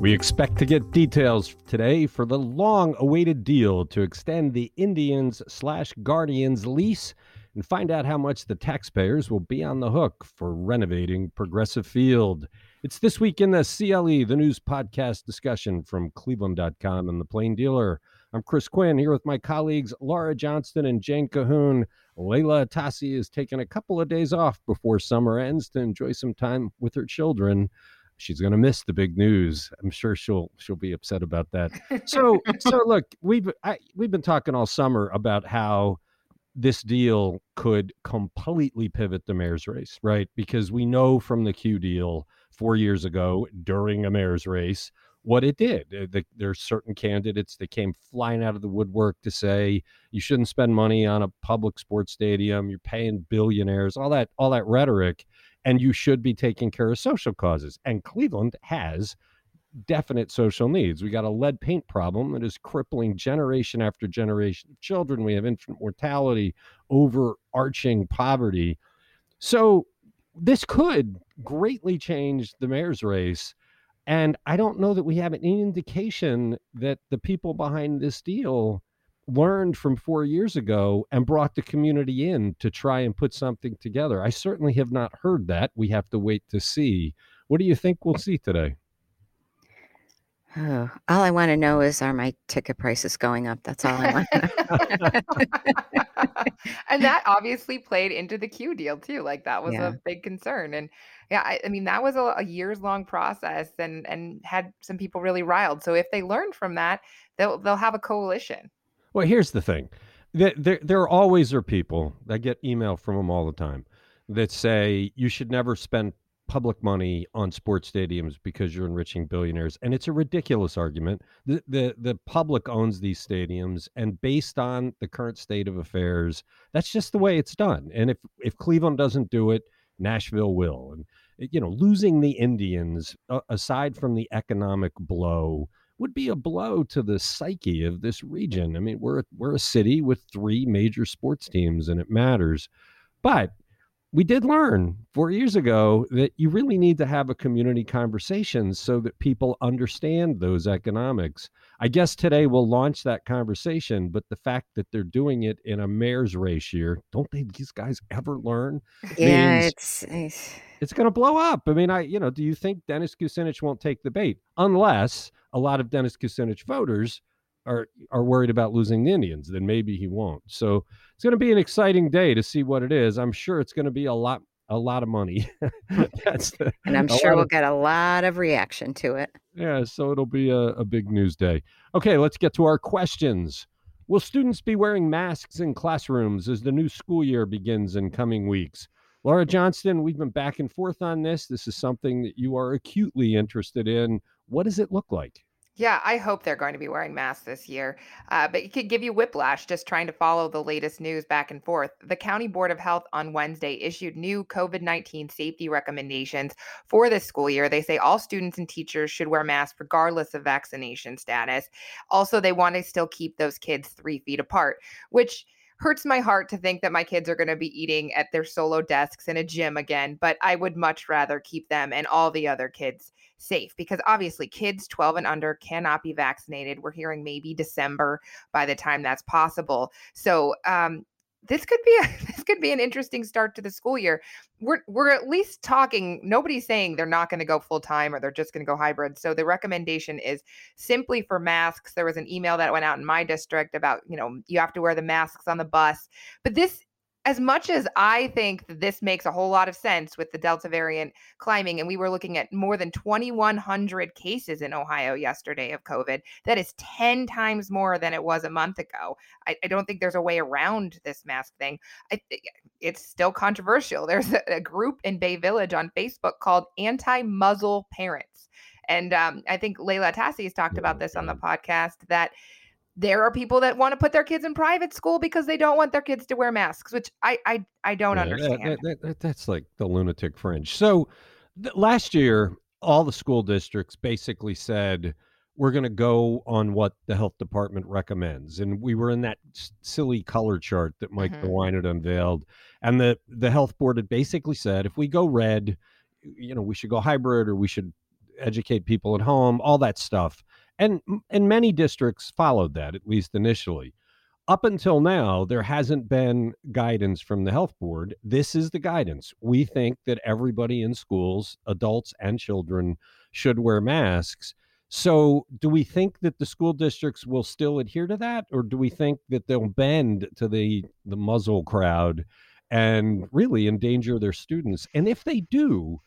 We expect to get details today for the long awaited deal to extend the Indians slash Guardians lease and find out how much the taxpayers will be on the hook for renovating Progressive Field. It's this week in the CLE, the news podcast discussion from cleveland.com and the Plain Dealer. I'm Chris Quinn here with my colleagues Laura Johnston and Jane Cahoon. Leila Atassi is taking a couple of days off before summer ends to enjoy some time with her children she's going to miss the big news. I'm sure she'll she'll be upset about that. So so look, we've I, we've been talking all summer about how this deal could completely pivot the mayor's race, right? Because we know from the Q deal 4 years ago during a mayor's race what it did. Uh, the, there's certain candidates that came flying out of the woodwork to say you shouldn't spend money on a public sports stadium, you're paying billionaires, all that all that rhetoric and you should be taking care of social causes. And Cleveland has definite social needs. We got a lead paint problem that is crippling generation after generation of children. We have infant mortality, overarching poverty. So this could greatly change the mayor's race. And I don't know that we have any indication that the people behind this deal learned from four years ago and brought the community in to try and put something together. I certainly have not heard that. We have to wait to see. What do you think we'll see today? Oh, all I want to know is are my ticket prices going up? That's all I want. and that obviously played into the Q deal too. Like that was yeah. a big concern. And yeah, I, I mean that was a, a, years long process and and had some people really riled. So if they learned from that, they'll they'll have a coalition. Well, here's the thing. There, there, always are people that get email from them all the time that say you should never spend public money on sports stadiums because you're enriching billionaires and it's a ridiculous argument. The, the the public owns these stadiums and based on the current state of affairs that's just the way it's done. And if if cleveland doesn't do it nashville will. And you know losing the indians aside from the economic blow would be a blow to the psyche of this region. I mean, we're we're a city with three major sports teams, and it matters. But we did learn four years ago that you really need to have a community conversation so that people understand those economics. I guess today we'll launch that conversation, but the fact that they're doing it in a mayor's race year, don't they these guys ever learn? Yeah, it's, it's it's going to blow up. I mean, I you know, do you think Dennis Kucinich won't take the bait unless a lot of Dennis Kucinich voters are are worried about losing the Indians? Then maybe he won't. So it's going to be an exciting day to see what it is. I'm sure it's going to be a lot a lot of money. Hmm. That's the, and I'm sure we'll of, get a lot of reaction to it. Yeah, so it'll be a, a big news day. Okay, let's get to our questions. Will students be wearing masks in classrooms as the new school year begins in coming weeks? Laura Johnston, we've been back and forth on this. This is something that you are acutely interested in. What does it look like? Yeah, I hope they're going to be wearing masks this year. Uh, but it could give you whiplash just trying to follow the latest news back and forth. The County Board of Health on Wednesday issued new COVID 19 safety recommendations for this school year. They say all students and teachers should wear masks regardless of vaccination status. Also, they want to still keep those kids three feet apart, which hurts my heart to think that my kids are going to be eating at their solo desks in a gym again, but I would much rather keep them and all the other kids safe because obviously kids 12 and under cannot be vaccinated. We're hearing maybe December by the time that's possible. So, um, this could be a, this could be an interesting start to the school year. We're we're at least talking. Nobody's saying they're not going to go full time or they're just going to go hybrid. So the recommendation is simply for masks. There was an email that went out in my district about you know you have to wear the masks on the bus, but this as much as I think that this makes a whole lot of sense with the Delta variant climbing, and we were looking at more than 2,100 cases in Ohio yesterday of COVID, that is 10 times more than it was a month ago. I, I don't think there's a way around this mask thing. I, it's still controversial. There's a, a, group in Bay Village on Facebook called Anti Muzzle Parents. And um, I think Leila Atassi has talked about this on the podcast that there are people that want to put their kids in private school because they don't want their kids to wear masks, which I I, I don't yeah, understand. That, that, that's like the lunatic fringe. So th- last year, all the school districts basically said we're going to go on what the health department recommends, and we were in that s- silly color chart that Mike mm-hmm. DeWine had unveiled, and the the health board had basically said if we go red, you know, we should go hybrid or we should educate people at home, all that stuff. And and many districts followed that at least initially. Up until now, there hasn't been guidance from the health board. This is the guidance. We think that everybody in schools, adults and children, should wear masks. So, do we think that the school districts will still adhere to that, or do we think that they'll bend to the the muzzle crowd and really endanger their students? And if they do,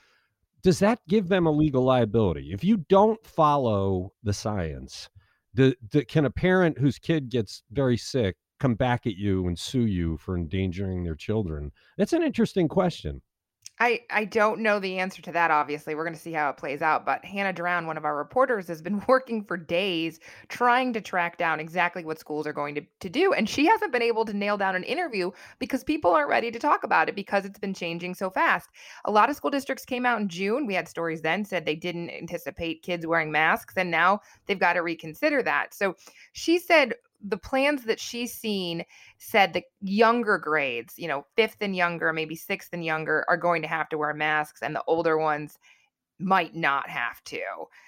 does that give them a legal liability? If you don't follow the science, can a parent whose kid gets very sick come back at you and sue you for endangering their children? That's an interesting question. I, I don't know the answer to that, obviously. We're going to see how it plays out. But Hannah Drown, one of our reporters, has been working for days trying to track down exactly what schools are going to, to do. And she hasn't been able to nail down an interview because people aren't ready to talk about it because it's been changing so fast. A lot of school districts came out in June. We had stories then said they didn't anticipate kids wearing masks. And now they've got to reconsider that. So she said the plans that she's seen said the younger grades, you know, fifth and younger, maybe sixth and younger, are going to have to wear masks, and the older ones might not have to.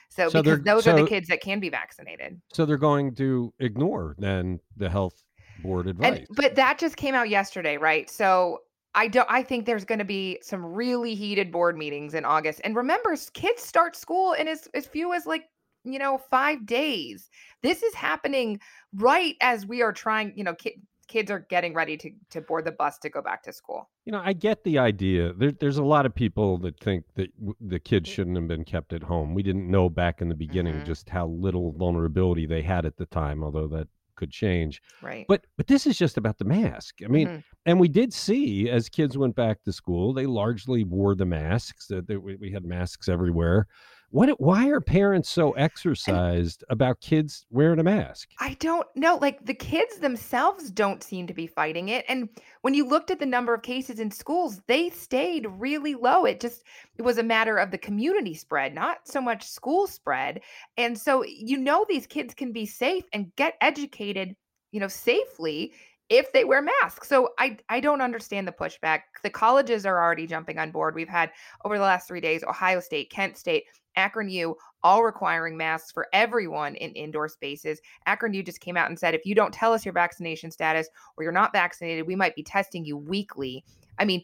So, so because those so, are the kids that can be vaccinated. So they're going to ignore then the health board advice. And, but that just came out yesterday, right? So I don't I think there's going to be some really heated board meetings in August. And remember, kids start school in as, as few as like you know, five days. This is happening right as we are trying, you know, ki- kids are getting ready to, to board the bus to go back to school. You know, I get the idea. There, there's a lot of people that think that w- the kids shouldn't have been kept at home. We didn't know back in the beginning mm-hmm. just how little vulnerability they had at the time, although that could change. Right. But but this is just about the mask. I mean, mm-hmm. and we did see as kids went back to school, they largely wore the masks. That we, we had masks everywhere. What? Why are parents so exercised and about kids wearing a mask? I don't know. Like the kids themselves don't seem to be fighting it. And when you looked at the number of cases in schools, they stayed really low. It just it was a matter of the community spread, not so much school spread. And so you know these kids can be safe and get educated, you know, safely if they wear masks. So I I don't understand the pushback. The colleges are already jumping on board. We've had over the last 3 days Ohio State, Kent State, Akron U, all requiring masks for everyone in indoor spaces. Akron U just came out and said if you don't tell us your vaccination status or you're not vaccinated, we might be testing you weekly. I mean,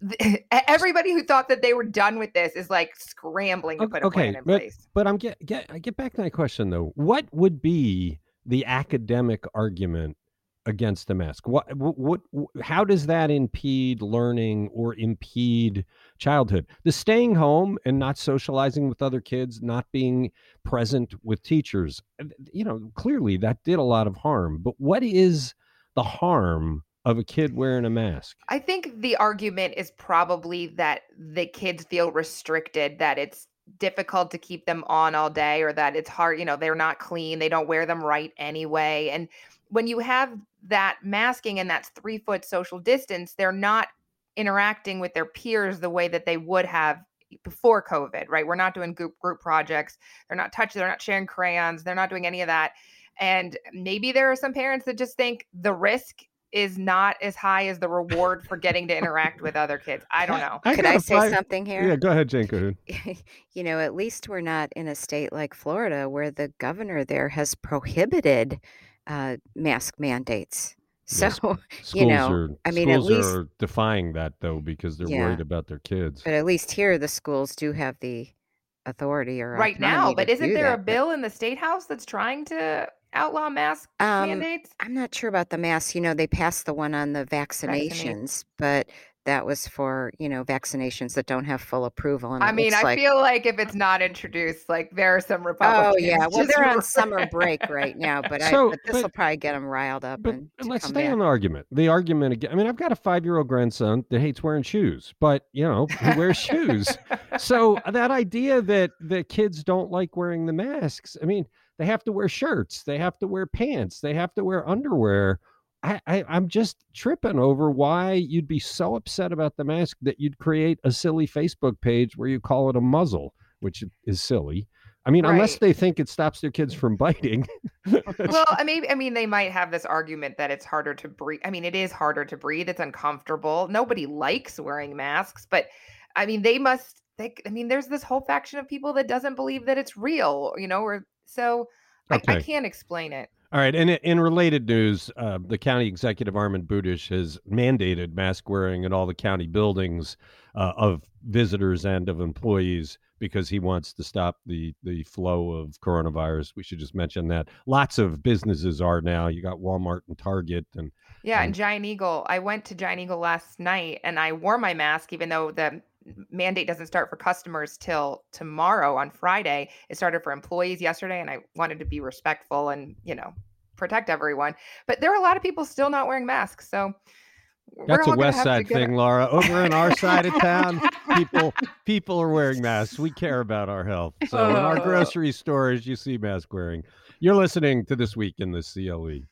everybody who thought that they were done with this is like scrambling to put a plan in but, place. But I'm get get I get back to my question though. What would be the academic argument against the mask? What, what, what, how does that impede learning or impede childhood? The staying home and not socializing with other kids, not being present with teachers, you know, clearly that did a lot of harm. But what is the harm of a kid wearing a mask? I think the argument is probably that the kids feel restricted, that it's difficult to keep them on all day or that it's hard, you know, they're not clean, they don't wear them right anyway. And when you have that masking and that's three foot social distance, they're not interacting with their peers the way that they would have before COVID, right? We're not doing group group projects. They're not touching, they're not sharing crayons, they're not doing any of that. And maybe there are some parents that just think the risk is not as high as the reward for getting to interact with other kids. I don't know. I Could I say something here? Yeah, go ahead, Jane Cahoon. you know, at least we're not in a state like Florida where the governor there has prohibited uh, mask mandates. So yes. you know, are, I mean, at least are defying that though because they're yeah, worried about their kids. But at least here, the schools do have the authority or right now. But isn't there that, a bill but... in the state house that's trying to outlaw mask um, mandates? I'm not sure about the masks. You know, they passed the one on the vaccinations, but that was for you know vaccinations that don't have full approval. And I mean, I like, feel like if it's not introduced, like there are some oh, Republicans. Oh yeah, well they're on summer break right now, but so, this will probably get them riled up. But let's stay back. on the argument. The argument again. I mean, I've got a five-year-old grandson that hates wearing shoes, but you know he wears shoes. So uh, that idea that the kids don't like wearing the masks. I mean, they have to wear shirts, they have to wear pants, they have to wear underwear I, I I'm just tripping over why you'd be so upset about the mask that you'd create a silly Facebook page where you call it a muzzle, which is silly. I mean, right. unless they think it stops their kids from biting. well, I mean, I mean, they might have this argument that it's harder to breathe. I mean, it is harder to breathe. It's uncomfortable. Nobody likes wearing masks, but I mean, they must they, I mean, there's this whole faction of people that doesn't believe that it's real, you know, or so okay. I, I can't explain it. All right. And in related news, uh, the county executive Armond Budish has mandated mask wearing in all the county buildings uh, of visitors and of employees because he wants to stop the the flow of coronavirus. We should just mention that lots of businesses are now. You got Walmart and Target and yeah, and, and Giant Eagle. I went to Giant Eagle last night and I wore my mask even though the mandate doesn't start for customers till tomorrow on Friday. It started for employees yesterday, and I wanted to be respectful and you know protect everyone. But there are a lot of people still not wearing masks, so. That's a West Side thing, Laura. Over in our side of town, people people are wearing masks. We care about our health. So in our oh. grocery stores, you see mask wearing. You're listening to this week in the CLE.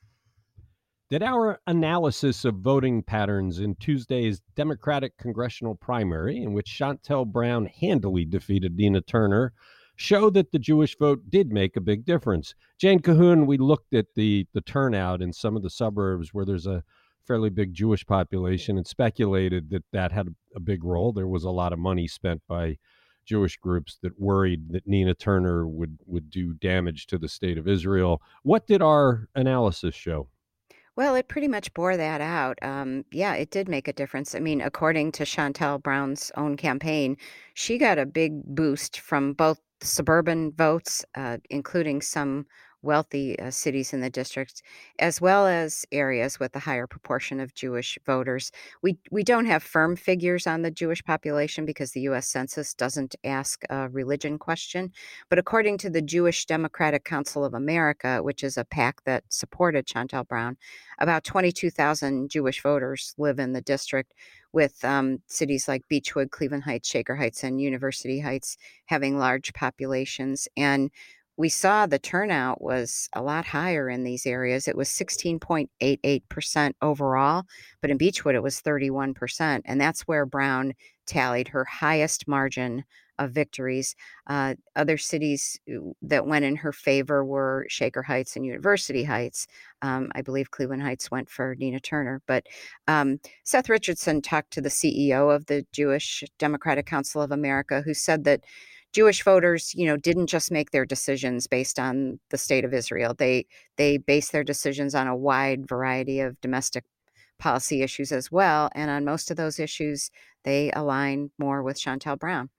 Did our analysis of voting patterns in Tuesday's Democratic congressional primary, in which Shontel Brown handily defeated Nina Turner, show that the Jewish vote did make a big difference? Jane Cahoon, we looked at the, the turnout in some of the suburbs where there's a fairly big Jewish population and speculated that that had a big role. There was a lot of money spent by Jewish groups that worried that Nina Turner would, would do damage to the state of Israel. What did our analysis show? Well, it pretty much bore that out. Um, yeah, it did make a difference. I mean, according to Shontel Brown's own campaign, she got a big boost from both suburban votes, uh, including some wealthy uh, cities in the district, as well as areas with a higher proportion of Jewish voters. We we don't have firm figures on the Jewish population because the U.S. Census doesn't ask a religion question. But according to the Jewish Democratic Council of America, which is a PAC that supported Shontel Brown, about 22,000 Jewish voters live in the district with um, cities like Beechwood, Cleveland Heights, Shaker Heights, and University Heights having large populations. And we saw the turnout was a lot higher in these areas. It was 16.88% overall, but in Beechwood it was 31%. And that's where Brown tallied her highest margin of victories. Uh, other cities uh, that went in her favor were Shaker Heights and University Heights. Um, I believe Cleveland Heights went for Nina Turner. But um, Seth Richardson talked to the CEO of the Jewish Democratic Council of America, who said that Jewish voters, you know, didn't just make their decisions based on the state of Israel. They they based their decisions on a wide variety of domestic policy issues as well. And on most of those issues, they align more with Shontel Brown.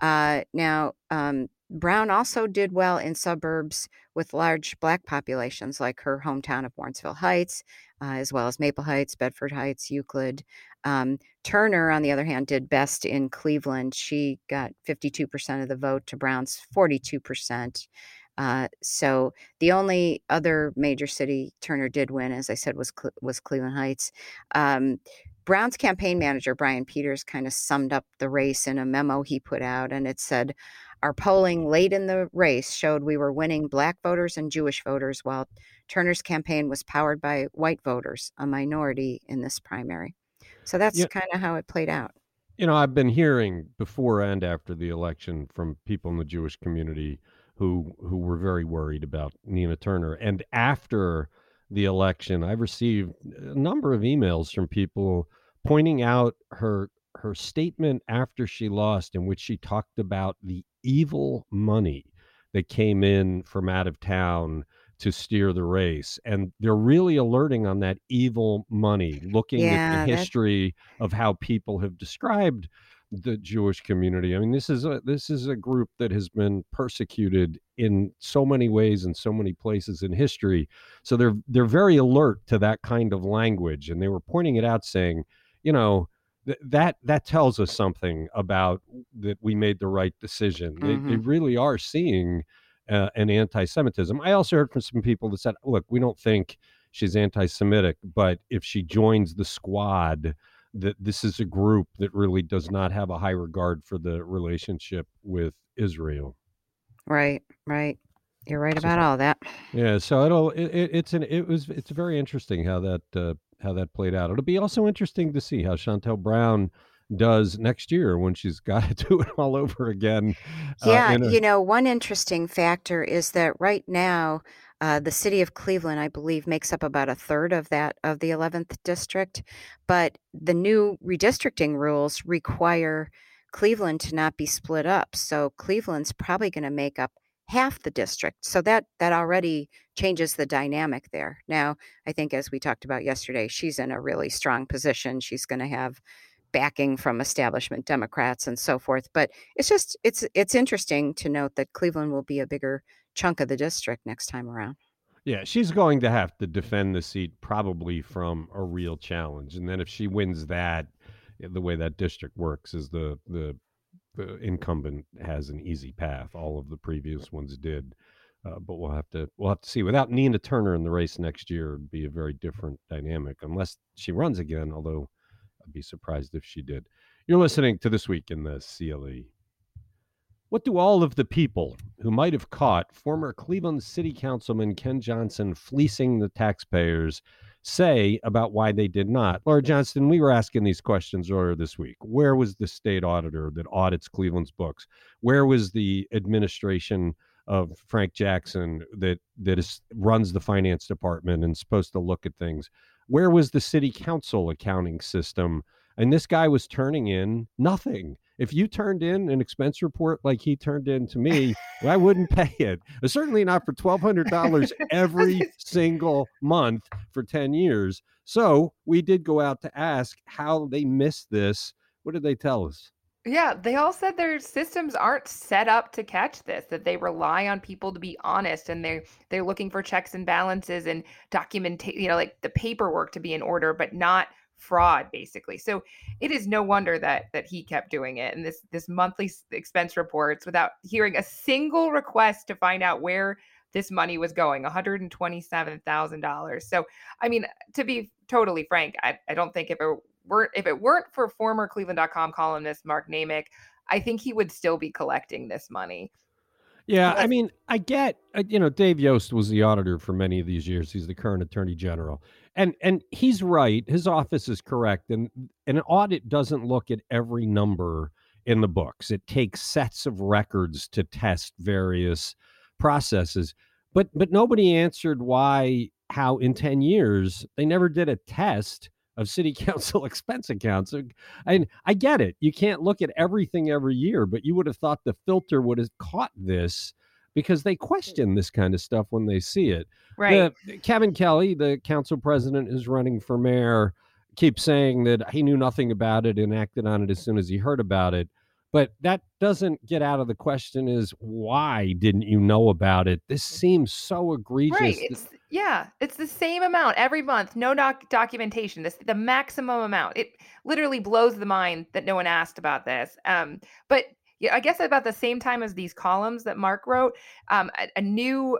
Uh, now, um, Brown also did well in suburbs with large black populations, like her hometown of Warrensville Heights, uh, as well as Maple Heights, Bedford Heights, Euclid. Um, Turner, on the other hand, did best in Cleveland. She got 52% of the vote to Brown's 42%. Uh, so the only other major city Turner did win, as I said, was was Cleveland Heights. Um, Brown's campaign manager Brian Peters kind of summed up the race in a memo he put out, and it said, "Our polling late in the race showed we were winning Black voters and Jewish voters, while Turner's campaign was powered by white voters, a minority in this primary." So that's yeah. kind of how it played out. You know, I've been hearing before and after the election from people in the Jewish community who who were very worried about Nina Turner, and after the election, I've received a number of emails from people pointing out her her statement after she lost, in which she talked about the evil money that came in from out of town to steer the race. And they're really alerting on that evil money, looking yeah, at the history of how people have described the Jewish community. I mean, this is a this is a group that has been persecuted in so many ways in so many places in history. So they're they're very alert to that kind of language, and they were pointing it out, saying, you know, th- that that tells us something about that we made the right decision. Mm-hmm. They, they mm-hmm. really are seeing uh, an anti-Semitism. I also heard from some people that said, look, we don't think she's anti-Semitic, but if she joins the squad that this is a group that really does not have a high regard for the relationship with Israel. Right, right. You're right about all that. Yeah, so it'll it, it's an it was it's very interesting how that uh, how that played out. It'll be also interesting to see how Shontel Brown does next year when she's got to do it all over again. Uh, yeah, uh, a- you know, one interesting factor is that right now uh, the city of Cleveland, I believe, makes up about a third of that of the 11th district, but the new redistricting rules require Cleveland to not be split up. So Cleveland's probably going to make up half the district. So that that already changes the dynamic there. Now, I think as we talked about yesterday, she's in a really strong position. She's going to have backing from establishment Democrats and so forth. But it's just it's it's interesting to note that Cleveland will be a bigger chunk of the district next time around. Yeah, she's going to have to defend the seat probably from a real challenge. And then if she wins that, the way that district works is the the the incumbent has an easy path. All of the previous ones did, uh, but we'll have to we'll have to see. Without Nina Turner in the race next year, it'd be a very different dynamic. Unless she runs again, although I'd be surprised if she did. You're listening to this week in the CLE. What do all of the people who might have caught former Cleveland City Councilman Ken Johnson fleecing the taxpayers say about why they did not. Laura Johnston, we were asking these questions earlier this week. Where was the state auditor that audits Cleveland's books? Where was the administration of Frank Jackson that that is runs the finance department and supposed to look at things? Where was the city council accounting system? And this guy was turning in nothing. If you turned in an expense report like he turned in to me, well, I wouldn't pay it. Certainly not for twelve hundred dollars every single month for ten years. So we did go out to ask how they missed this. What did they tell us? Yeah, they all said their systems aren't set up to catch this, that they rely on people to be honest and they're they're looking for checks and balances and documentation, you know, like the paperwork to be in order, but not fraud basically. So it is no wonder that that he kept doing it and this this monthly expense reports without hearing a single request to find out where this money was going $127000 so i mean to be totally frank i, I don't think if it weren't if it weren't for former cleveland.com columnist mark Naymik i think he would still be collecting this money. Yeah, I mean, I get, uh, you know, Dave Yost was the auditor for many of these years. He's the current attorney general and and he's right his office is correct and an audit doesn't look at every number in the books. It takes sets of records to test various processes but but nobody answered why how in 10 years they never did a test of city council expense accounts. And i get it. You can't look at everything every year but you would have thought the filter would have caught this because they question this kind of stuff when they see it. Right. The, Kevin Kelley, the council president, is running for mayor, keeps saying that he knew nothing about it and acted on it as soon as he heard about it. But that doesn't get out of the question is why didn't you know about it? This seems so egregious. Right. It's, yeah, it's the same amount every month, no doc- documentation. This the maximum amount. It literally blows the mind that no one asked about this. Um, but yeah, I guess about the same time as these columns that Mark wrote, um, a, a new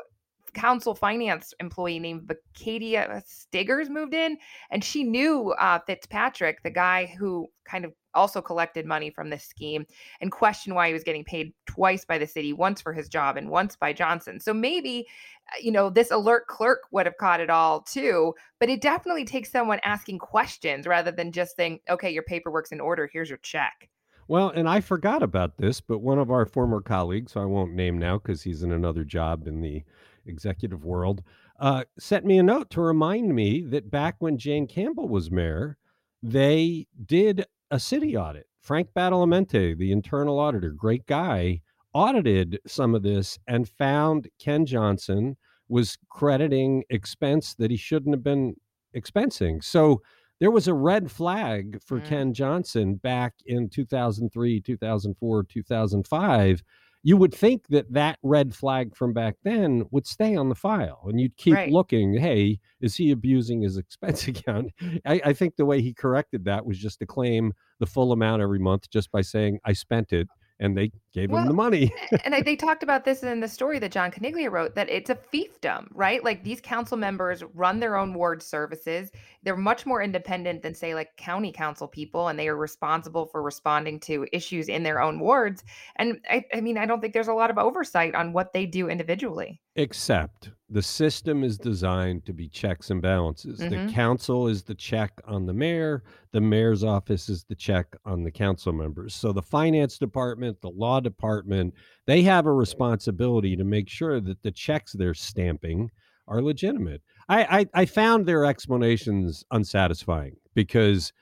council finance employee named Vacadia Stiggers moved in, and she knew uh, Fitzpatrick, the guy who kind of also collected money from this scheme, and questioned why he was getting paid twice by the city, once for his job and once by Johnson. So maybe, uh, you know, this alert clerk would have caught it all too, but it definitely takes someone asking questions rather than just saying, okay, your paperwork's in order, here's your check. Well, and I forgot about this, but one of our former colleagues, I won't name now because he's in another job in the executive world, uh, sent me a note to remind me that back when Jane Campbell was mayor, they did a city audit. Frank Badalamenti, the internal auditor, great guy, audited some of this and found Ken Johnson was crediting expense that he shouldn't have been expensing. So there was a red flag for mm. Ken Johnson back in 2003, 2004, 2005. You would think that that red flag from back then would stay on the file and you'd keep right. looking. Hey, is he abusing his expense account? I, I think the way he corrected that was just to claim the full amount every month just by saying, I spent it and they gave well, him the money. and I, they talked about this in the story that John Caniglia wrote that it's a fiefdom, right? Like these council members run their own ward services. They're much more independent than, say, like county council people, and they are responsible for responding to issues in their own wards. And I, I mean, I don't think there's a lot of oversight on what they do individually. Except the system is designed to be checks and balances. Mm-hmm. The council is the check on the mayor, the mayor's office is the check on the council members. So the finance department, the law department, they have a responsibility to make sure that the checks they're stamping are legitimate. I, I, I found their explanations unsatisfying because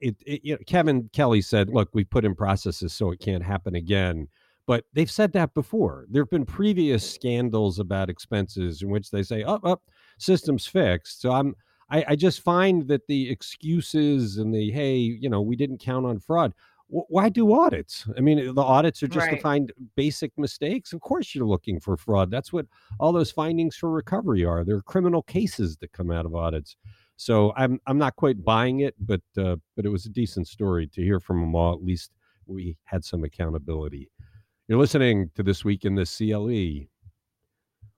it, it you know, Kevin Kelley said, "Look, we put in processes so it can't happen again." But they've said that before. There have been previous scandals about expenses in which they say, "Up, oh, up, oh, system's fixed." So I'm, I, I just find that the excuses and the hey, you know, we didn't count on fraud why do audits? I mean, the audits are just right. to find basic mistakes. Of course, you're looking for fraud. That's what all those findings for recovery are. There are criminal cases that come out of audits. So I'm I'm not quite buying it, but uh, but it was a decent story to hear from them all. At least we had some accountability. You're listening to this week in the CLE.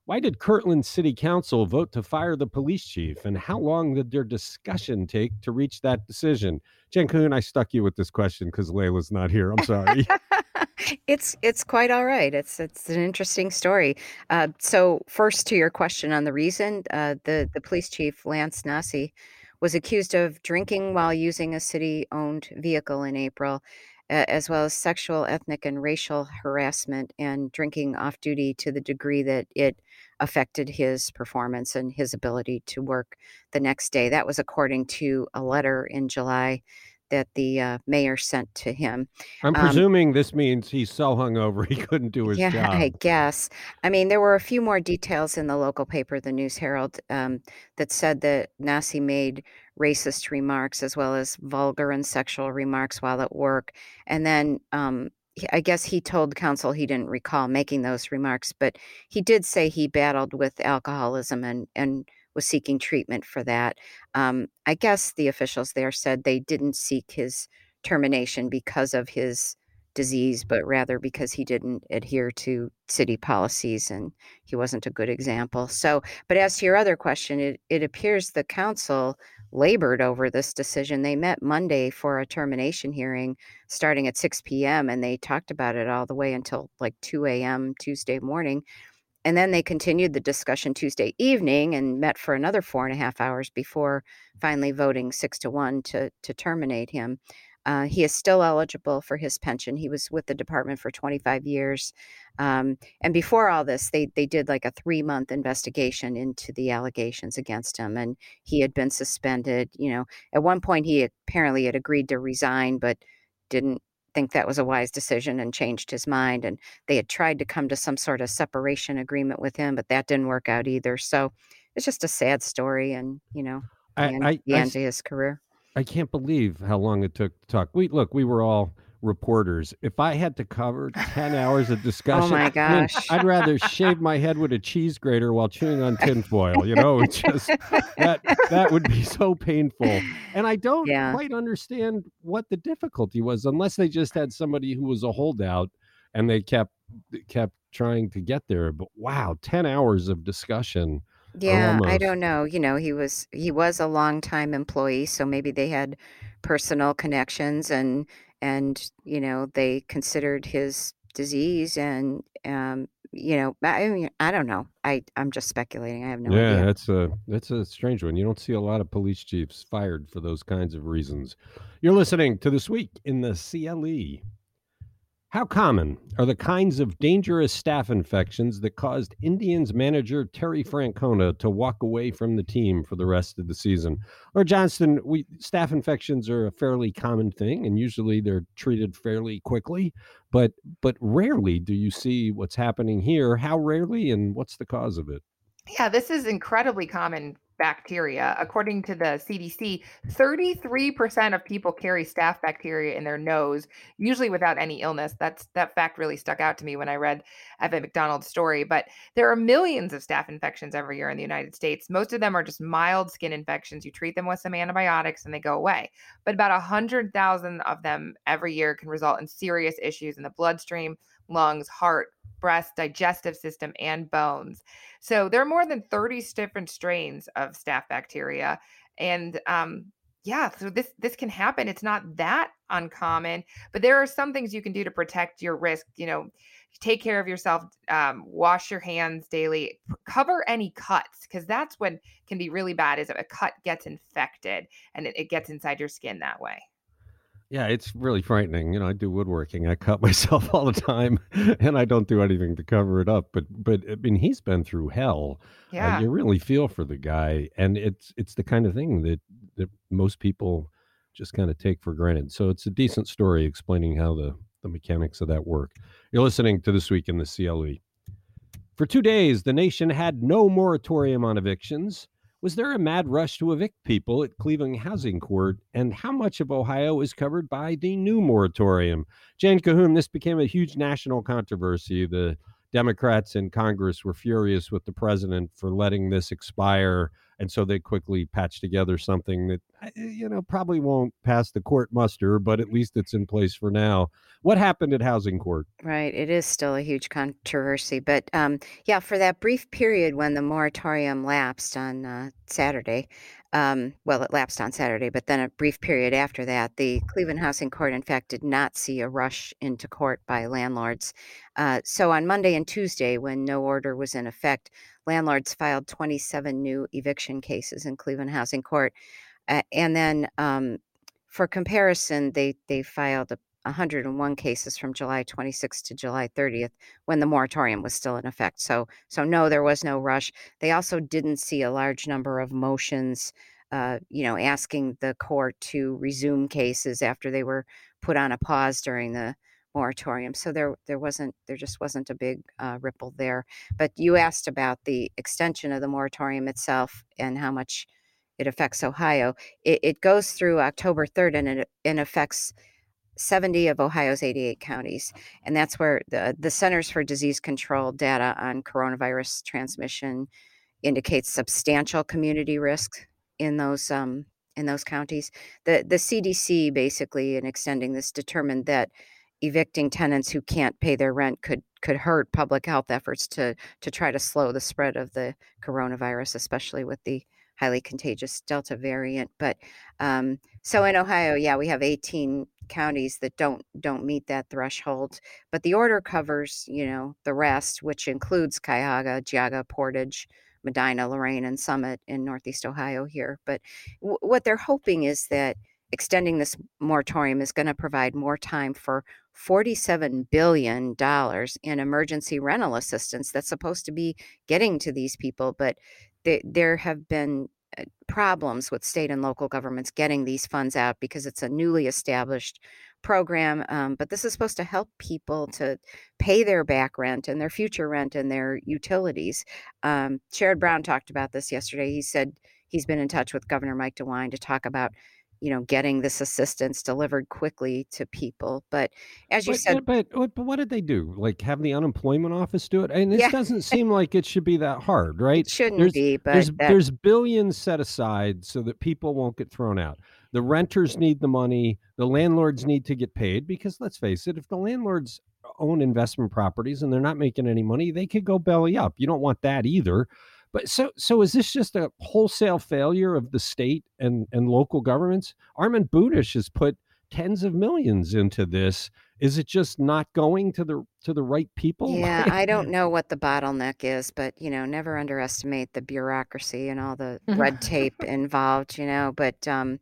Why did Kirtland City Council vote to fire the police chief, and how long did their discussion take to reach that decision? Jen Kuhn, I stuck you with this question because Layla's not here. I'm sorry. it's it's quite all right. It's it's an interesting story. Uh, so first, to your question on the reason, uh, the the police chief Lance Nosse was accused of drinking while using a city-owned vehicle in April as well as sexual, ethnic, and racial harassment and drinking off duty to the degree that it affected his performance and his ability to work the next day. That was according to a letter in July that the uh, mayor sent to him. I'm um, presuming this means he's so hungover he couldn't do his yeah, job. I guess. I mean, there were a few more details in the local paper, the News Herald, um, that said that Nosse made racist remarks as well as vulgar and sexual remarks while at work. And then um, I guess he told council he didn't recall making those remarks, but he did say he battled with alcoholism and, and was seeking treatment for that. Um, I guess the officials there said they didn't seek his termination because of his disease, but rather because he didn't adhere to city policies and he wasn't a good example. So, but as to your other question, it, it appears the council labored over this decision. They met Monday for a termination hearing starting at 6 p.m. and they talked about it all the way until like 2 a.m. Tuesday morning. And then they continued the discussion Tuesday evening and met for another four and a half hours before finally voting six to one to, to terminate him. Uh, he is still eligible for his pension. He was with the department for 25 years. Um, and before all this, they, they did like a three month investigation into the allegations against him. And he had been suspended. You know, at one point, he apparently had agreed to resign, but didn't think that was a wise decision and changed his mind. And they had tried to come to some sort of separation agreement with him, but that didn't work out either. So it's just a sad story and, you know, the, I, end, I, the I, end of his career. I can't believe how long it took to talk. We look, we were all reporters. If I had to cover 10 hours of oh discussion, oh my gosh. I would rather shave my head with a cheese grater while chewing on tinfoil. You know, it's just that that would be so painful. And I don't yeah. quite understand what the difficulty was, unless they just had somebody who was a holdout and they kept kept trying to get there. But wow, 10 hours of discussion. Yeah, I don't know. You know, he was he was a longtime employee, so maybe they had personal connections and and you know they considered his disease and um, you know I mean I don't know I I'm just speculating I have no yeah, idea. that's a that's a strange one. You don't see a lot of police chiefs fired for those kinds of reasons. You're listening to this week in the CLE. How common are the kinds of dangerous staph infections that caused Indians manager Terry Francona to walk away from the team for the rest of the season? Or Johnston, we staph infections are a fairly common thing, and usually they're treated fairly quickly. But but rarely do you see what's happening here. How rarely, and what's the cause of it? Yeah, this is incredibly common bacteria. According to the CDC, 33% of people carry staph bacteria in their nose, usually without any illness. That's that fact really stuck out to me when I read Evan MacDonald's story. But there are millions of staph infections every year in the United States. Most of them are just mild skin infections. You treat them with some antibiotics and they go away. But about 100,000 of them every year can result in serious issues in the bloodstream, lungs, heart, breast, digestive system, and bones. So there are more than 30 different strains of staph bacteria. And um, yeah, so this this can happen. It's not that uncommon, but there are some things you can do to protect your risk. You know, take care of yourself, um, wash your hands daily, cover any cuts because that's what can be really bad. Is if a cut gets infected and it, it gets inside your skin that way. Yeah, it's really frightening. You know, I do woodworking. I cut myself all the time, and I don't do anything to cover it up. But, but I mean, he's been through hell. Uh, yeah, uh, you really feel for the guy, and it's it's the kind of thing that that most people just kind of take for granted. So it's a decent story explaining how the, the mechanics of that work. You're listening to This Week in the CLE. For two days, the nation had no moratorium on evictions. Was there a mad rush to evict people at Cleveland Housing Court? And how much of Ohio is covered by the new moratorium? Jane Cahoon, this became a huge national controversy. The Democrats in Congress were furious with the president for letting this expire and so they quickly patched together something that you know probably won't pass the court muster but at least it's in place for now. What happened at housing court? Right it is still a huge controversy but um, yeah for that brief period when the moratorium lapsed on uh, saturday um, well, it lapsed on Saturday, but then a brief period after that, the Cleveland Housing Court, in fact, did not see a rush into court by landlords. Uh, so on Monday and Tuesday, when no order was in effect, landlords filed 27 new eviction cases in Cleveland Housing Court. Uh, and then um, for comparison, they, they filed a 101 cases from July 26th to July 30th when the moratorium was still in effect. So, so no, there was no rush. They also didn't see a large number of motions, uh, you know, asking the court to resume cases after they were put on a pause during the moratorium. So there, there wasn't, there just wasn't a big uh, ripple there. But you asked about the extension of the moratorium itself and how much it affects Ohio. It, it goes through October 3rd and it, it affects 70 of Ohio's 88 counties. And that's where the, the Centers for Disease Control data on coronavirus transmission indicates substantial community risk in those um, in those counties. The the CDC basically in extending this determined that evicting tenants who can't pay their rent could could hurt public health efforts to to try to slow the spread of the coronavirus, especially with the highly contagious Delta variant. But um, so in Ohio, yeah, we have 18 counties that don't don't meet that threshold. But the order covers, you know, the rest, which includes Cuyahoga, Geauga, Portage, Medina, Lorain, and Summit in Northeast Ohio here. But w- what they're hoping is that extending this moratorium is going to provide more time for $47 billion in emergency rental assistance that's supposed to be getting to these people. But th- there have been problems with state and local governments getting these funds out because it's a newly established program. Um, but this is supposed to help people to pay their back rent and their future rent and their utilities. Um, Sherrod Brown talked about this yesterday. He said he's been in touch with Governor Mike DeWine to talk about you know getting this assistance delivered quickly to people but as you but, said but, but oh, but what did they do like have the unemployment office do it and this Yeah. doesn't seem like it should be that hard right it shouldn't there's- be but there's that, there's billions set aside so that people won't get thrown out. The renters need the money. The landlords need to get paid because let's face it, if the landlords own investment properties and they're not making any money, they could go belly up. You don't want that either. But so so is this just a wholesale failure of the state and and local governments? Armond Budish has put tens of millions into this. Is it just not going to the to the right people? yeah i don't know what the bottleneck is but you know never underestimate the bureaucracy and all the red tape involved you know but um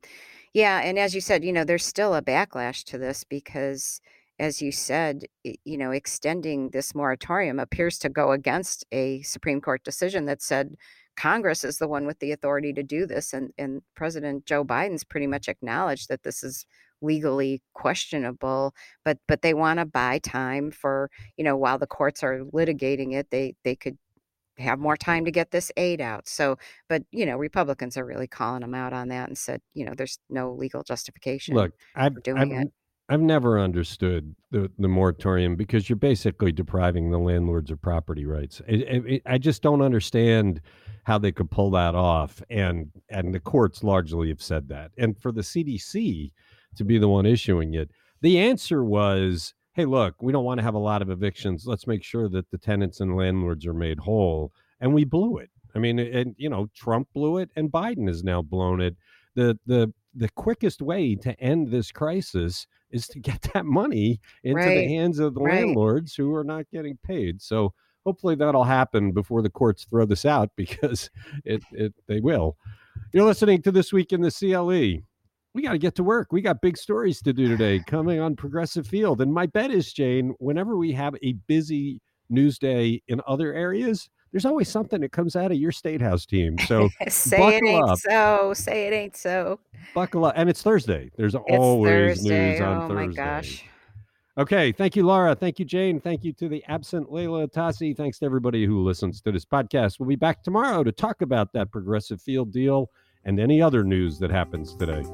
yeah and as you said you know there's still a backlash to this because as you said you know extending this moratorium appears to go against a supreme court decision that said congress is the one with the authority to do this and and president joe biden's pretty much acknowledged that this is legally questionable but but they want to buy time for you know while the courts are litigating it they they could have more time to get this aid out so but you know republicans are really calling them out on that and said you know there's no legal justification Look, for doing I've, it. I've never understood the, the moratorium because you're basically depriving the landlords of property rights. It, it, I just don't understand how they could pull that off, and and the courts largely have said that. And for the CDC to be the one issuing it, the answer was, "Hey, look, we don't want to have a lot of evictions. Let's make sure that the tenants and landlords are made whole." And we blew it. I mean, and you know, Trump blew it, and Biden has now blown it. The the the quickest way to end this crisis is to get that money into Right, the hands of the right. landlords who are not getting paid. So hopefully that'll happen before the courts throw this out because it, it they will. You're listening to this week in the CLE. We got to get to work. We got big stories to do today coming on Progressive Field. And my bet is, Jane, whenever we have a busy news day in other areas, there's always something that comes out of your state house team. So say it ain't up. so. Say it ain't so. buckle up. And it's Thursday. There's It's always Thursday. news on oh Thursday. Oh my gosh. Okay. Thank you, Laura. Thank you, Jane. Thank you to the absent Leila Atassi. Thanks to everybody who listens to this podcast. We'll be back tomorrow to talk about that progressive field deal and any other news that happens today.